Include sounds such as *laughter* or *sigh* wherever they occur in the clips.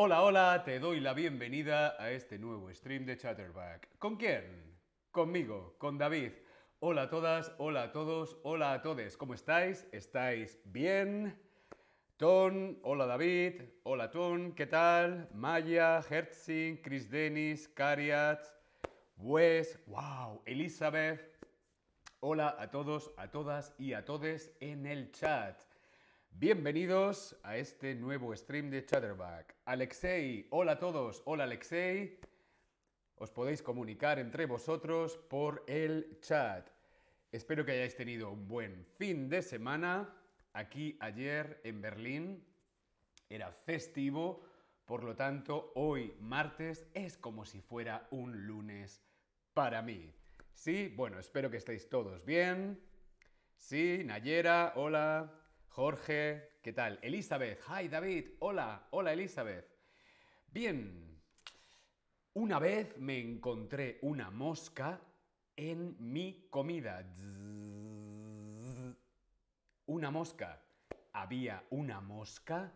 Hola, hola, te doy la bienvenida a este nuevo stream de Chatterback. ¿Con quién? Conmigo, con David. Hola a todas, hola a todos, hola a todos. ¿Cómo estáis? ¿Estáis bien? Ton, hola David, hola Ton, ¿qué tal? Maya, Herzing, Chris Dennis, Cariat, Wes, wow, Elizabeth. Hola a todos, a todas y a todes en el chat. Bienvenidos a este nuevo stream de Chatterback. Alexei, hola a todos, hola Alexei. Os podéis comunicar entre vosotros por el chat. Espero que hayáis tenido un buen fin de semana. Aquí ayer en Berlín era festivo, por lo tanto hoy martes es como si fuera un lunes para mí. Sí, bueno, espero que estéis todos bien. Sí, Nayera, hola. Jorge, ¿qué tal? Elizabeth, hi David, hola, hola Elizabeth. Bien, una vez me encontré una mosca en mi comida. Una mosca. Había una mosca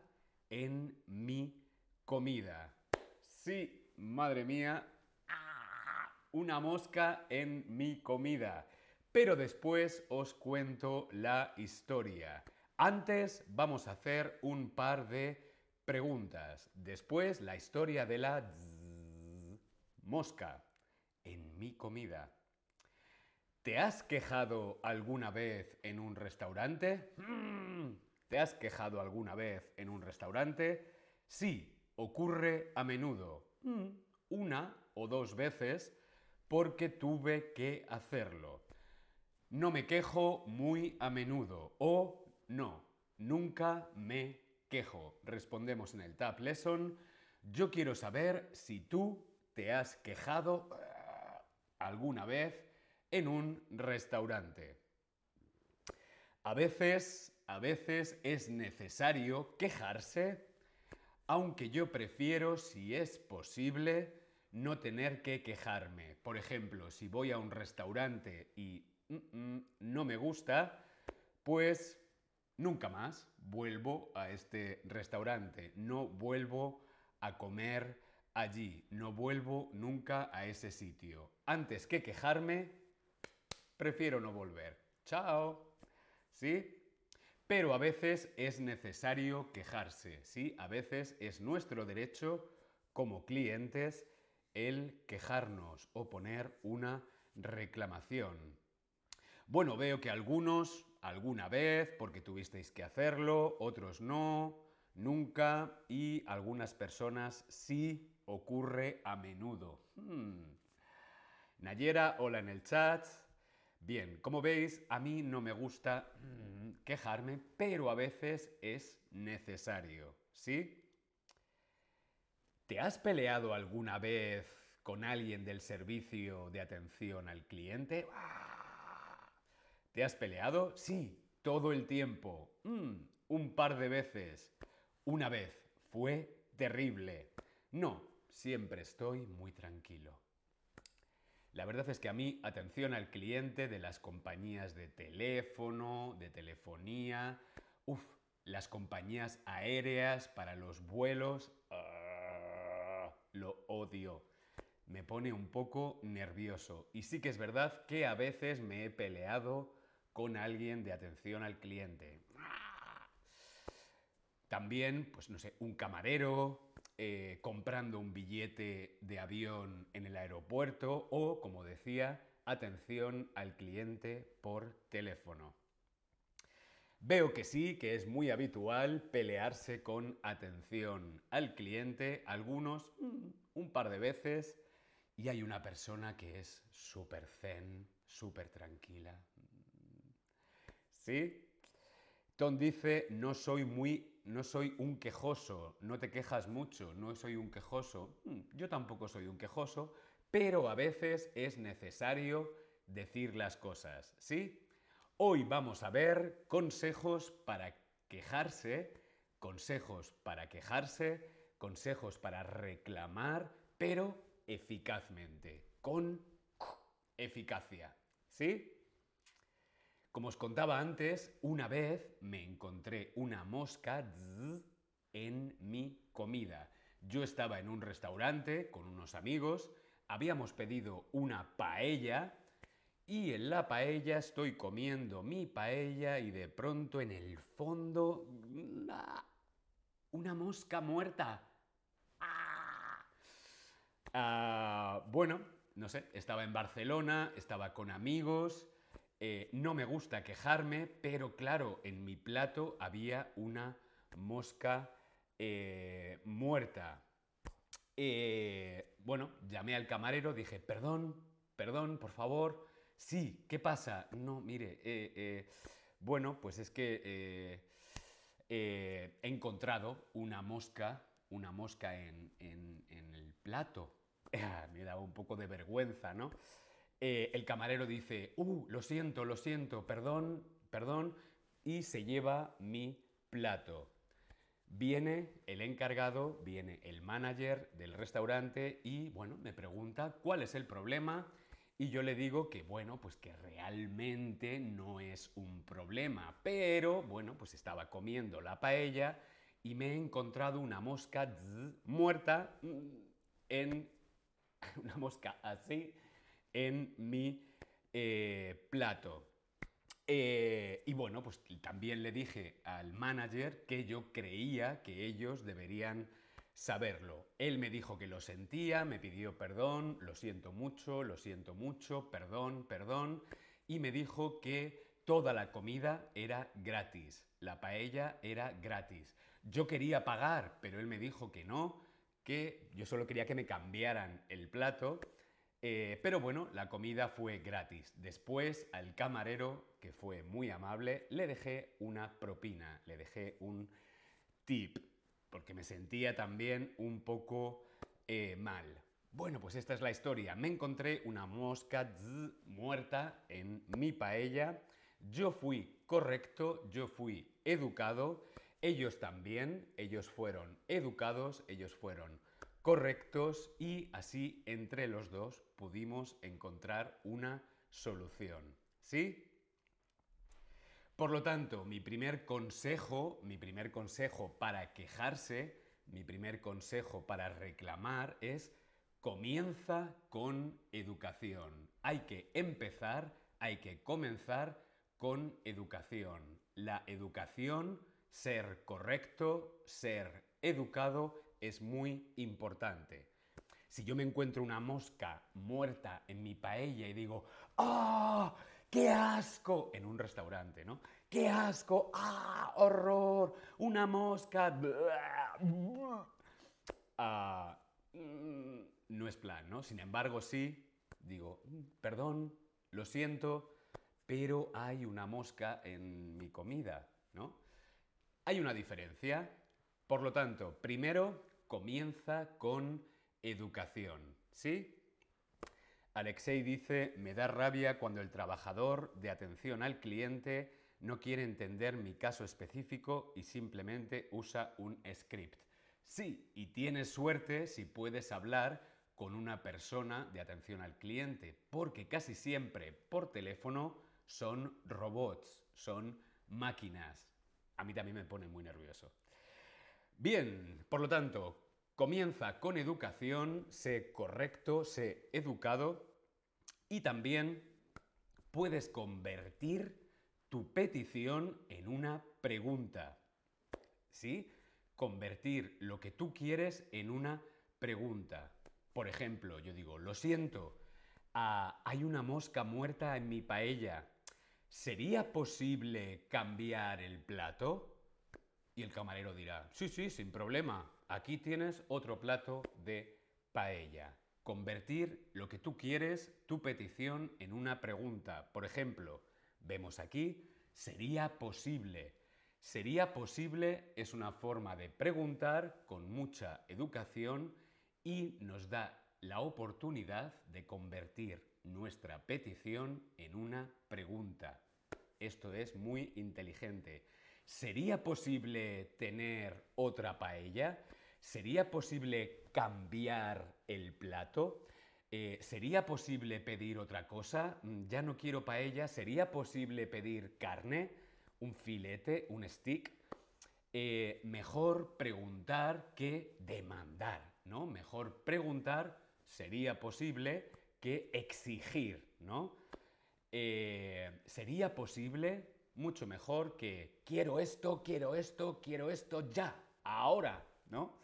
en mi comida. Sí, madre mía, una mosca en mi comida. Pero después os cuento la historia. Antes vamos a hacer un par de preguntas. Después la historia de la mosca en mi comida. ¿Te has quejado alguna vez en un restaurante? Mm, ¿Te has quejado alguna vez en un restaurante? Sí, ocurre a menudo. Mm, una o dos veces porque tuve que hacerlo. No me quejo muy a menudo o no, nunca me quejo. Respondemos en el Tab Lesson. Yo quiero saber si tú te has quejado eh, alguna vez en un restaurante. A veces, a veces es necesario quejarse, aunque yo prefiero, si es posible, no tener que quejarme. Por ejemplo, si voy a un restaurante y mm, mm, no me gusta, pues Nunca más vuelvo a este restaurante, no vuelvo a comer allí, no vuelvo nunca a ese sitio. Antes que quejarme, prefiero no volver. Chao. ¿Sí? Pero a veces es necesario quejarse, ¿sí? A veces es nuestro derecho como clientes el quejarnos o poner una reclamación. Bueno, veo que algunos alguna vez porque tuvisteis que hacerlo, otros no, nunca y algunas personas sí ocurre a menudo. Hmm. Nayera, hola en el chat. Bien, como veis, a mí no me gusta mm, quejarme, pero a veces es necesario, ¿sí? ¿Te has peleado alguna vez con alguien del servicio de atención al cliente? ¿Te has peleado? Sí, todo el tiempo. Mm, un par de veces. Una vez. Fue terrible. No, siempre estoy muy tranquilo. La verdad es que a mí, atención al cliente de las compañías de teléfono, de telefonía, uff, las compañías aéreas para los vuelos, ah, lo odio me pone un poco nervioso. Y sí que es verdad que a veces me he peleado con alguien de atención al cliente. También, pues no sé, un camarero eh, comprando un billete de avión en el aeropuerto o, como decía, atención al cliente por teléfono. Veo que sí, que es muy habitual pelearse con atención al cliente, algunos mm, un par de veces, y hay una persona que es súper zen, súper tranquila, ¿Sí? Tom dice, no soy muy, no soy un quejoso, no te quejas mucho, no soy un quejoso. Hmm, yo tampoco soy un quejoso, pero a veces es necesario decir las cosas, ¿sí? Hoy vamos a ver consejos para quejarse, consejos para quejarse, consejos para reclamar, pero eficazmente, con eficacia, ¿sí? Como os contaba antes, una vez me encontré una mosca en mi comida. Yo estaba en un restaurante con unos amigos, habíamos pedido una paella y en la paella estoy comiendo mi paella y de pronto en el fondo una, una mosca muerta. ¡Ah! Ah, bueno, no sé, estaba en Barcelona, estaba con amigos, eh, no me gusta quejarme, pero claro, en mi plato había una mosca eh, muerta. Eh, bueno, llamé al camarero, dije, perdón, perdón, por favor. Sí, ¿qué pasa? No, mire, bueno, pues es que he encontrado una mosca, una mosca en el plato. *laughs* me daba un poco de vergüenza, ¿no? Eh, el camarero dice, uh, lo siento, lo siento, perdón, perdón, y se lleva mi plato. Viene el encargado, viene el manager del restaurante y, bueno, me pregunta cuál es el problema y yo le digo que, bueno, pues que realmente no es un problema, pero, bueno, pues estaba comiendo la paella y me he encontrado una mosca muerta mm, en *laughs* una mosca así en mi eh, plato. Eh, y bueno, pues también le dije al manager que yo creía que ellos deberían saberlo. Él me dijo que lo sentía, me pidió perdón, lo siento mucho, lo siento mucho, perdón, perdón, y me dijo que toda la comida era gratis, la paella era gratis. Yo quería pagar, pero él me dijo que no, que yo solo quería que me cambiaran el plato, eh, pero bueno, la comida fue gratis. Después al camarero, que fue muy amable, le dejé una propina, le dejé un tip, porque me sentía también un poco eh, mal. Bueno, pues esta es la historia. Me encontré una mosca muerta en mi paella. Yo fui correcto, yo fui educado ellos también, ellos fueron educados, ellos fueron correctos y así entre los dos pudimos encontrar una solución. ¿Sí? Por lo tanto, mi primer consejo, mi primer consejo para quejarse, mi primer consejo para reclamar es comienza con educación. Hay que empezar, hay que comenzar con educación. La educación ser correcto, ser educado es muy importante. Si yo me encuentro una mosca muerta en mi paella y digo, ¡ah! ¡Qué asco! En un restaurante, ¿no? ¡Qué asco! ¡Ah! ¡Horror! ¡Una mosca! Ah, mm, no es plan, ¿no? Sin embargo, sí, digo, perdón, lo siento, pero hay una mosca en mi comida, ¿no? Hay una diferencia. Por lo tanto, primero comienza con educación. ¿Sí? Alexei dice, me da rabia cuando el trabajador de atención al cliente no quiere entender mi caso específico y simplemente usa un script. Sí, y tienes suerte si puedes hablar con una persona de atención al cliente, porque casi siempre por teléfono son robots, son máquinas a mí también me pone muy nervioso. Bien, por lo tanto, comienza con educación, sé correcto, sé educado y también puedes convertir tu petición en una pregunta. ¿Sí? Convertir lo que tú quieres en una pregunta. Por ejemplo, yo digo, lo siento, ah, hay una mosca muerta en mi paella. ¿sería posible cambiar el plato? Y el camarero dirá, sí, sí, sin problema, aquí tienes otro plato de paella. Convertir lo que tú quieres, tu petición, en una pregunta. Por ejemplo, vemos aquí, ¿sería posible? Sería posible es una forma de preguntar con mucha educación y nos da la oportunidad de convertir nuestra petición en una pregunta. Esto es muy inteligente. ¿Sería posible tener otra paella? ¿Sería posible cambiar el plato? Eh, ¿Sería posible pedir otra cosa? Mm, ya no quiero paella. ¿Sería posible pedir carne? ¿Un filete? ¿Un stick? eh, mejor preguntar que demandar, ¿no? Mejor preguntar sería posible que exigir, ¿no? Eh, sería posible mucho mejor que quiero esto, quiero esto, quiero esto ya, ahora, ¿no?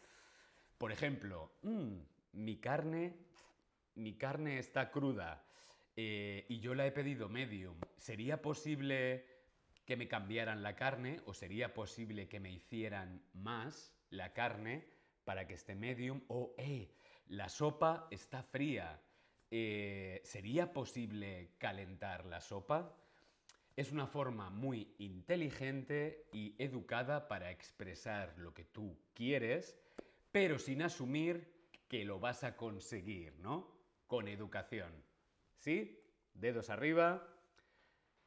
Por ejemplo, mm, mi carne, mi carne está cruda eh, y yo la he pedido medium. ¿Sería posible que me cambiaran la carne o sería posible que me hicieran más la carne para que esté medium? O, eh, la sopa está fría. Eh, ¿Sería posible calentar la sopa? Es una forma muy inteligente y educada para expresar lo que tú quieres, pero sin asumir que lo vas a conseguir, ¿no? Con educación. ¿Sí? Dedos arriba.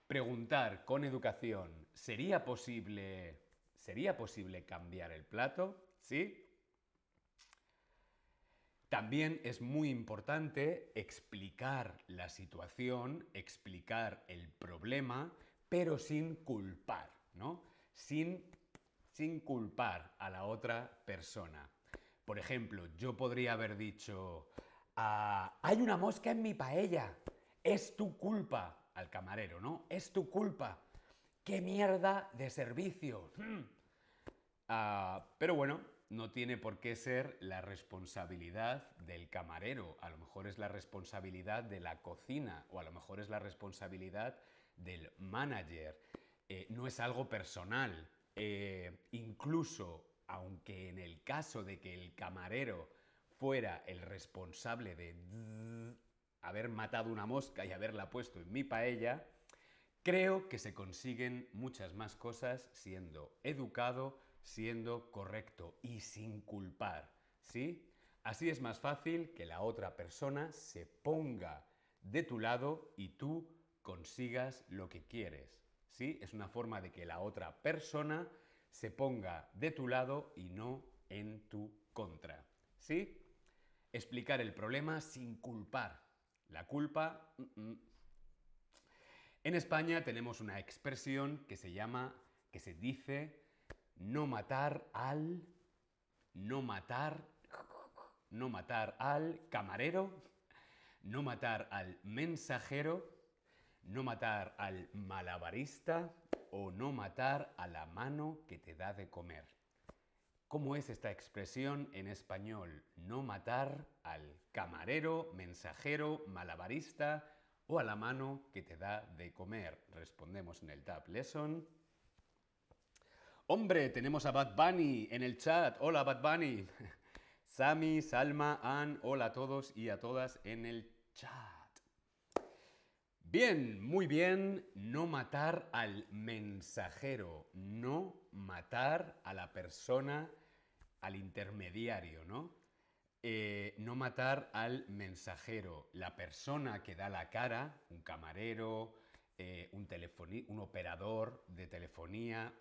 Preguntar con educación, ¿sería posible sería posible cambiar el plato? ¿Sí? También es muy importante explicar la situación, explicar el problema, pero sin culpar, ¿no? Sin, sin culpar a la otra persona. Por ejemplo, yo podría haber dicho, ah, hay una mosca en mi paella, es tu culpa al camarero, ¿no? Es tu culpa. ¡Qué mierda de servicio! Hmm. Ah, pero bueno, no tiene por qué ser la responsabilidad del camarero, a lo mejor es la responsabilidad de la cocina o a lo mejor es la responsabilidad del manager. Eh, no es algo personal. Eh, incluso, aunque en el caso de que el camarero fuera el responsable de haber matado una mosca y haberla puesto en mi paella, creo que se consiguen muchas más cosas siendo educado, siendo correcto y sin culpar, ¿sí? Así es más fácil que la otra persona se ponga de tu lado y tú consigas lo que quieres, ¿sí? Es una forma de que la otra persona se ponga de tu lado y no en tu contra, ¿sí? Explicar el problema sin culpar. La culpa... Mm, mm. En España tenemos una expresión que se llama, que se dice no matar al, no matar, no matar al camarero, no matar al mensajero, no matar al malabarista o no matar a la mano que te da de comer. ¿Cómo es esta expresión en español? No matar al camarero, mensajero, malabarista o a la mano que te da de comer. Respondemos en el Tab Lesson. Hombre, tenemos a Bad Bunny en el chat. Hola, Bad Bunny. *laughs* Sami, Salma, Ann, hola a todos y a todas en el chat. Bien, muy bien. No matar al mensajero, no matar a la persona, al intermediario, ¿no? Eh, no matar al mensajero, la persona que da la cara, un camarero, eh, un, un operador de telefonía,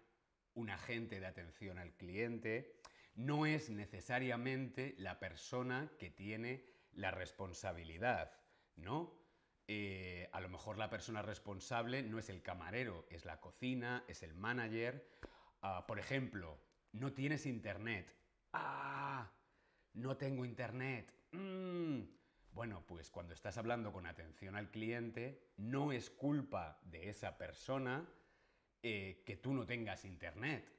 un agente de atención al cliente, no es necesariamente la persona que tiene la responsabilidad, ¿no? Eh, a lo mejor la persona responsable no es el camarero, es la cocina, es el manager. Ah, por ejemplo, no tienes internet. ¡Ah! No tengo internet. Mm. Bueno, pues cuando estás hablando con atención al cliente, no es culpa de esa persona eh, que tú no tengas internet.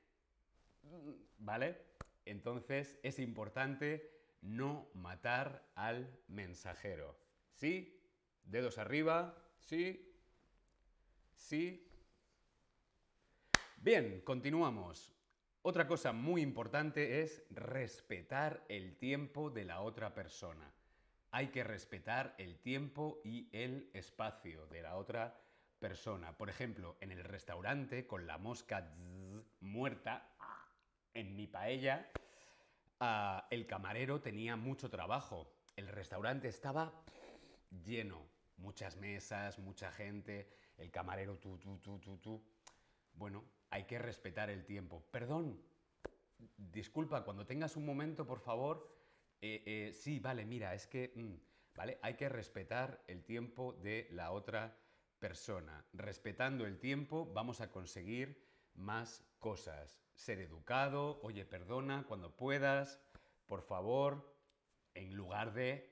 ¿Vale? Entonces es importante no matar al mensajero. ¿Sí? Dedos arriba. ¿Sí? ¿Sí? Bien, continuamos. Otra cosa muy importante es respetar el tiempo de la otra persona. Hay que respetar el tiempo y el espacio de la otra persona. Por ejemplo, en el restaurante con la mosca muerta en mi paella, ah, el camarero tenía mucho trabajo. El restaurante estaba lleno, muchas mesas, mucha gente, el camarero tú, tú, tú, tú. Bueno, hay que respetar el tiempo. Perdón, disculpa, cuando tengas un momento, por favor, eh, eh, sí, vale, mira, es que, mm, ¿vale? Hay que respetar el tiempo de la otra persona. Respetando el tiempo vamos a conseguir más cosas. ser educado, oye, perdona cuando puedas, por favor, en lugar de,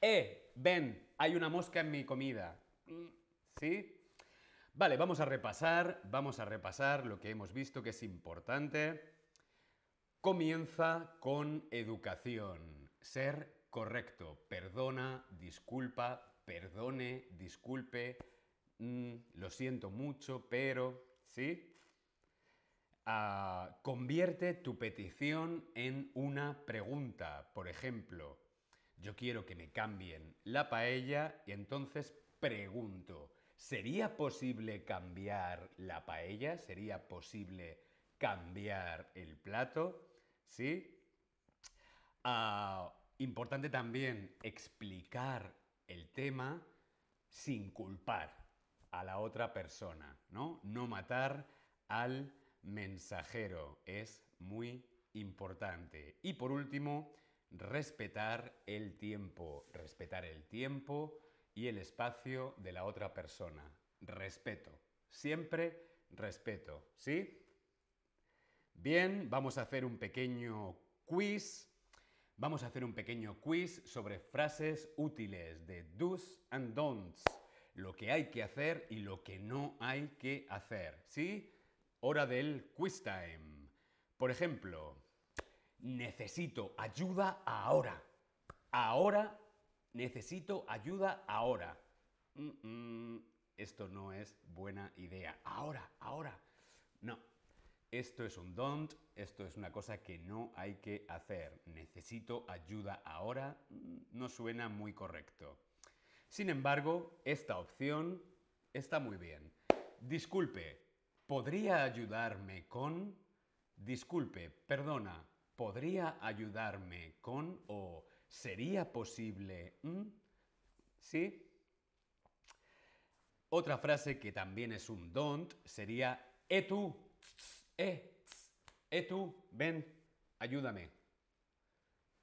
¡eh! Ven, hay una mosca en mi comida. ¿Sí? Vale, vamos a repasar, vamos a repasar lo que hemos visto que es importante. Comienza con educación, ser correcto, perdona, disculpa, perdone, disculpe, mm, lo siento mucho, pero, ¿sí? Ah, convierte tu petición en una pregunta. Por ejemplo, yo quiero que me cambien la paella y entonces pregunto, ¿Sería posible cambiar la paella? ¿Sería posible cambiar el plato? ¿Sí? Ah, importante también explicar el tema sin culpar a la otra persona, ¿no? No matar al mensajero es muy importante. Y por último, respetar el tiempo. Respetar el tiempo y el espacio de la otra persona. Respeto. Siempre respeto. ¿Sí? Bien, vamos a hacer un pequeño quiz. Vamos a hacer un pequeño quiz sobre frases útiles de do's and don'ts. Lo que hay que hacer y lo que no hay que hacer. ¿Sí? Hora del quiz time. Por ejemplo, necesito ayuda ahora. Ahora necesito ayuda ahora. esto no es buena idea. Ahora, ahora. No. Esto es un don't, esto es una cosa que no hay que hacer. Necesito ayuda ahora mm, no suena muy correcto. Sin embargo, esta opción está muy bien. Disculpe, ¿podría ayudarme con? Disculpe, perdona, ¿podría ayudarme con? O ¿Sería posible? ¿Sí? Otra frase que también es un don't sería, eh tú, eh, eh tú, ven, ayúdame.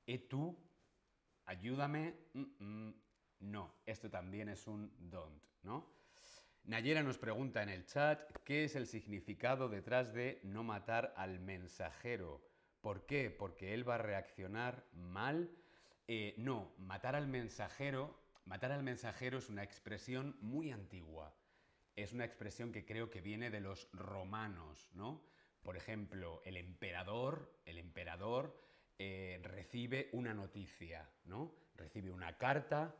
Eh tú, ayúdame. No, esto también es un don't, ¿no? Nayera nos pregunta en el chat qué es el significado detrás de no matar al mensajero. ¿Por qué? Porque él va a reaccionar mal eh, no, matar al mensajero, matar al mensajero es una expresión muy antigua. Es una expresión que creo que viene de los romanos, ¿no? Por ejemplo, el emperador, el emperador eh, recibe una noticia, ¿no? Recibe una carta,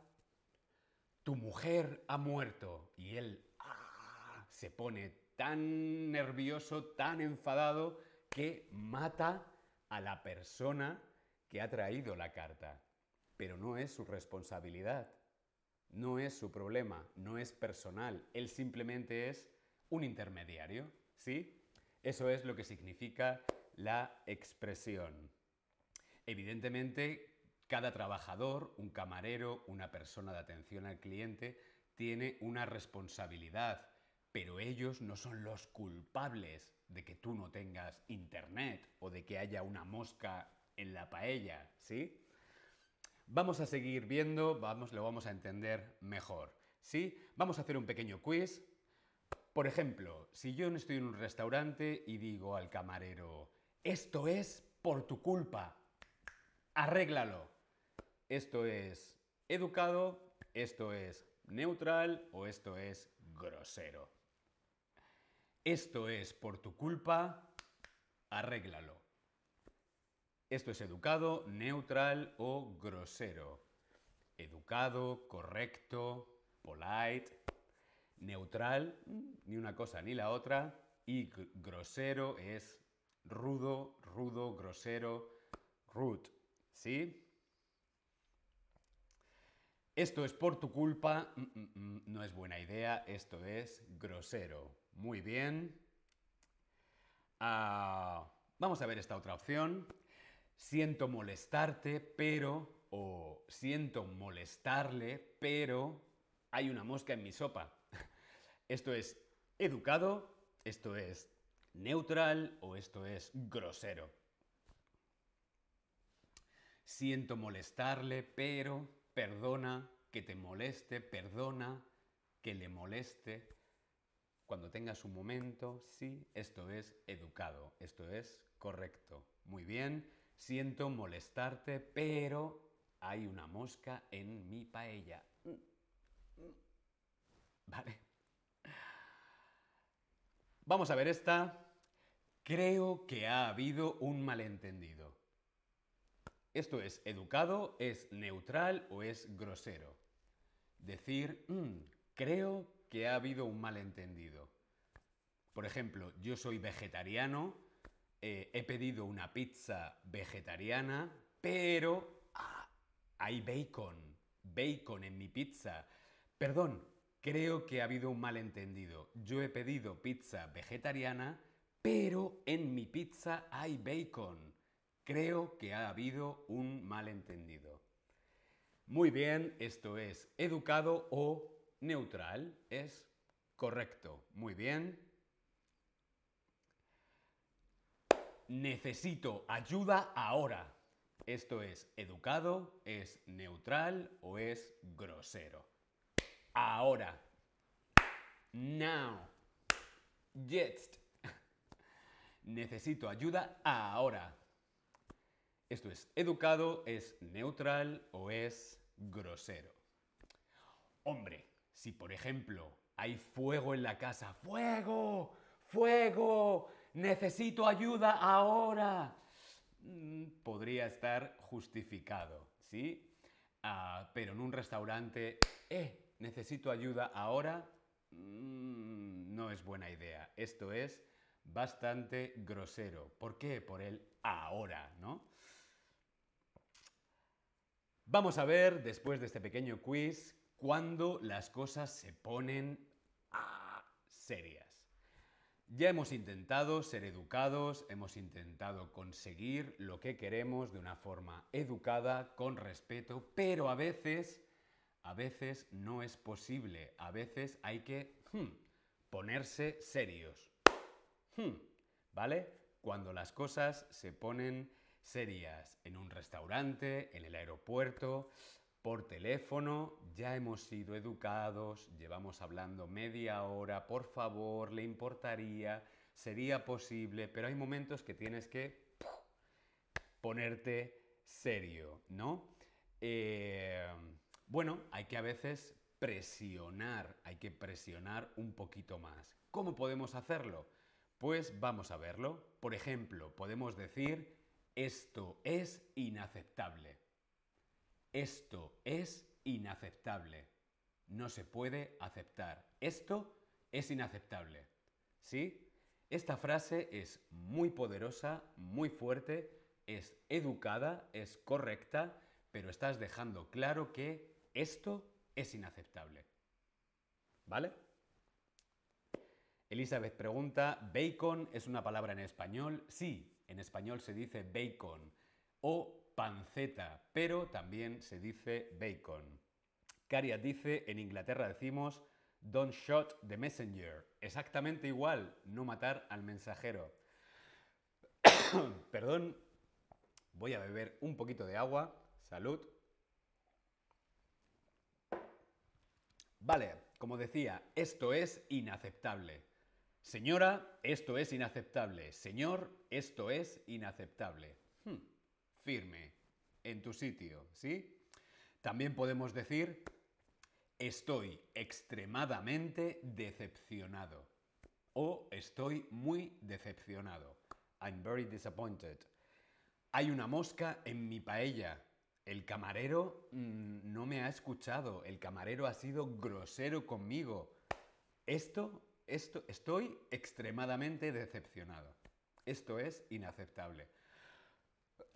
tu mujer ha muerto y él ¡ah! se pone tan nervioso, tan enfadado que mata a la persona que ha traído la carta pero no es su responsabilidad, no es su problema, no es personal, él simplemente es un intermediario, ¿sí? Eso es lo que significa la expresión. Evidentemente, cada trabajador, un camarero, una persona de atención al cliente, tiene una responsabilidad, pero ellos no son los culpables de que tú no tengas internet o de que haya una mosca en la paella, ¿sí? Vamos a seguir viendo, vamos, lo vamos a entender mejor. ¿Sí? Vamos a hacer un pequeño quiz. Por ejemplo, si yo estoy en un restaurante y digo al camarero, esto es por tu culpa, arréglalo. Esto es educado, esto es neutral o esto es grosero. Esto es por tu culpa, arréglalo. Esto es educado, neutral o grosero. Educado, correcto, polite. Neutral, mm, ni una cosa ni la otra. Y grosero es rudo, rudo, grosero, rude. ¿Sí? Esto es por tu culpa, mm, mm, no es buena idea, esto es grosero. Muy bien. Ah, vamos a ver esta otra opción siento molestarte, pero, o siento molestarle, pero hay una mosca en mi sopa. *laughs* Esto es educado, esto es neutral o esto es grosero. Siento molestarle, pero perdona que te moleste, perdona que le moleste. Cuando tengas un momento, sí, esto es educado, esto es correcto. Muy bien, siento molestarte, pero hay una mosca en mi paella. *laughs* ¿Vale? Vamos a ver esta. Creo que ha habido un malentendido. ¿Esto es educado, es neutral o es grosero? Decir, mm, creo que ha habido un malentendido. Por ejemplo, yo soy vegetariano, eh, he pedido una pizza vegetariana, pero ah, hay bacon, bacon en mi pizza. Perdón, creo que ha habido un malentendido. Yo he pedido pizza vegetariana, pero en mi pizza hay bacon. Creo que ha habido un malentendido. Muy bien, esto es educado o neutral. Es correcto. Muy bien. Necesito ayuda ahora. Esto es educado, es neutral o es grosero. Ahora. Now. Jetzt. *laughs* Necesito ayuda ahora. Esto es educado, es neutral o es grosero. Hombre, si por ejemplo hay fuego en la casa, fuego, fuego, necesito ayuda ahora, mm, podría estar justificado, ¿sí? Ah, pero en un restaurante, eh, necesito ayuda ahora, mm, no es buena idea. Esto es bastante grosero. ¿Por qué? Por el ahora, ¿no? Vamos a ver, después de este pequeño quiz, cuándo las cosas se ponen serias. Ya hemos intentado ser educados, hemos intentado conseguir lo que queremos de una forma educada, con respeto, pero a veces, a veces no es posible. A veces hay que hmm, ponerse serios. Hmm, ¿Vale? Cuando las cosas se ponen serias en un restaurante, en el aeropuerto, por teléfono, ya hemos sido educados, llevamos hablando media hora, por favor, le importaría, sería posible, pero hay momentos que tienes que ponerte serio, ¿no? Eh, bueno, hay que a veces presionar, hay que presionar un poquito más. ¿Cómo podemos hacerlo? Pues vamos a verlo. Por ejemplo, podemos decir, esto es inaceptable. Esto es inaceptable. No se puede aceptar. Esto es inaceptable. ¿Sí? Esta frase es muy poderosa, muy fuerte, es educada, es correcta, pero estás dejando claro que esto es inaceptable. ¿Vale? Elizabeth pregunta, ¿bacon es una palabra en español? Sí, en español se dice bacon. O panceta, pero también se dice bacon. Caria dice, en Inglaterra decimos, don't shot the messenger. Exactamente igual, no matar al mensajero. *coughs* Perdón, voy a beber un poquito de agua. Salud. Vale, como decía, esto es inaceptable. Señora, esto es inaceptable. Señor, esto es inaceptable. Hmm firme, en tu sitio, ¿sí? También podemos decir, estoy extremadamente decepcionado o estoy muy decepcionado. I'm very disappointed. Hay una mosca en mi paella. El camarero mm, no me ha escuchado. El camarero ha sido grosero conmigo. Esto, esto, estoy extremadamente decepcionado. Esto es inaceptable.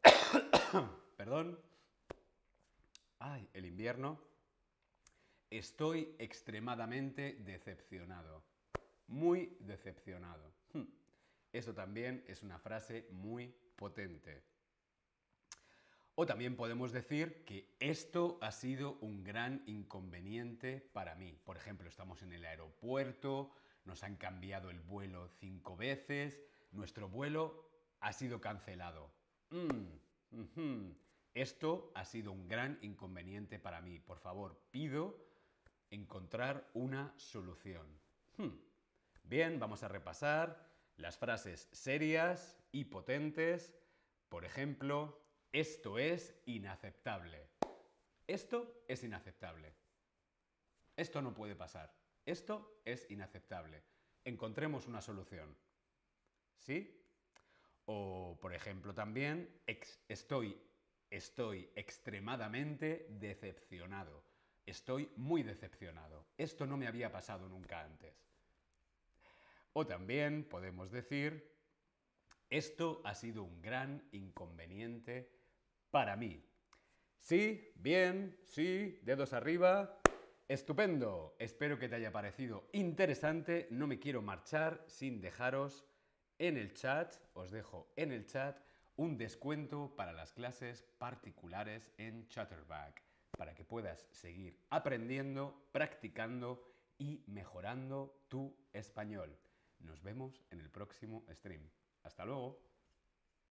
*coughs* Perdón. Ay, el invierno. Estoy extremadamente decepcionado. Muy decepcionado. Hmm. Eso también es una frase muy potente. O también podemos decir que esto ha sido un gran inconveniente para mí. Por ejemplo, estamos en el aeropuerto, nos han cambiado el vuelo cinco veces, nuestro vuelo ha sido cancelado. Mm. Esto ha sido un gran inconveniente para mí. Por favor, pido encontrar una solución. Hmm. Bien, vamos a repasar las frases serias y potentes. Por ejemplo, esto es inaceptable. Esto es inaceptable. Esto no puede pasar. Esto es inaceptable. Encontremos una solución. ¿Sí? O, por ejemplo, también, estoy, estoy extremadamente decepcionado. Estoy muy decepcionado. Esto no me había pasado nunca antes. O también podemos decir, esto ha sido un gran inconveniente para mí. Sí, bien, sí, dedos arriba. Estupendo. Espero que te haya parecido interesante. No me quiero marchar sin dejaros en el chat, os dejo en el chat un descuento para las clases particulares en Chatterback, para que puedas seguir aprendiendo, practicando y mejorando tu español. Nos vemos en el próximo stream. Hasta luego.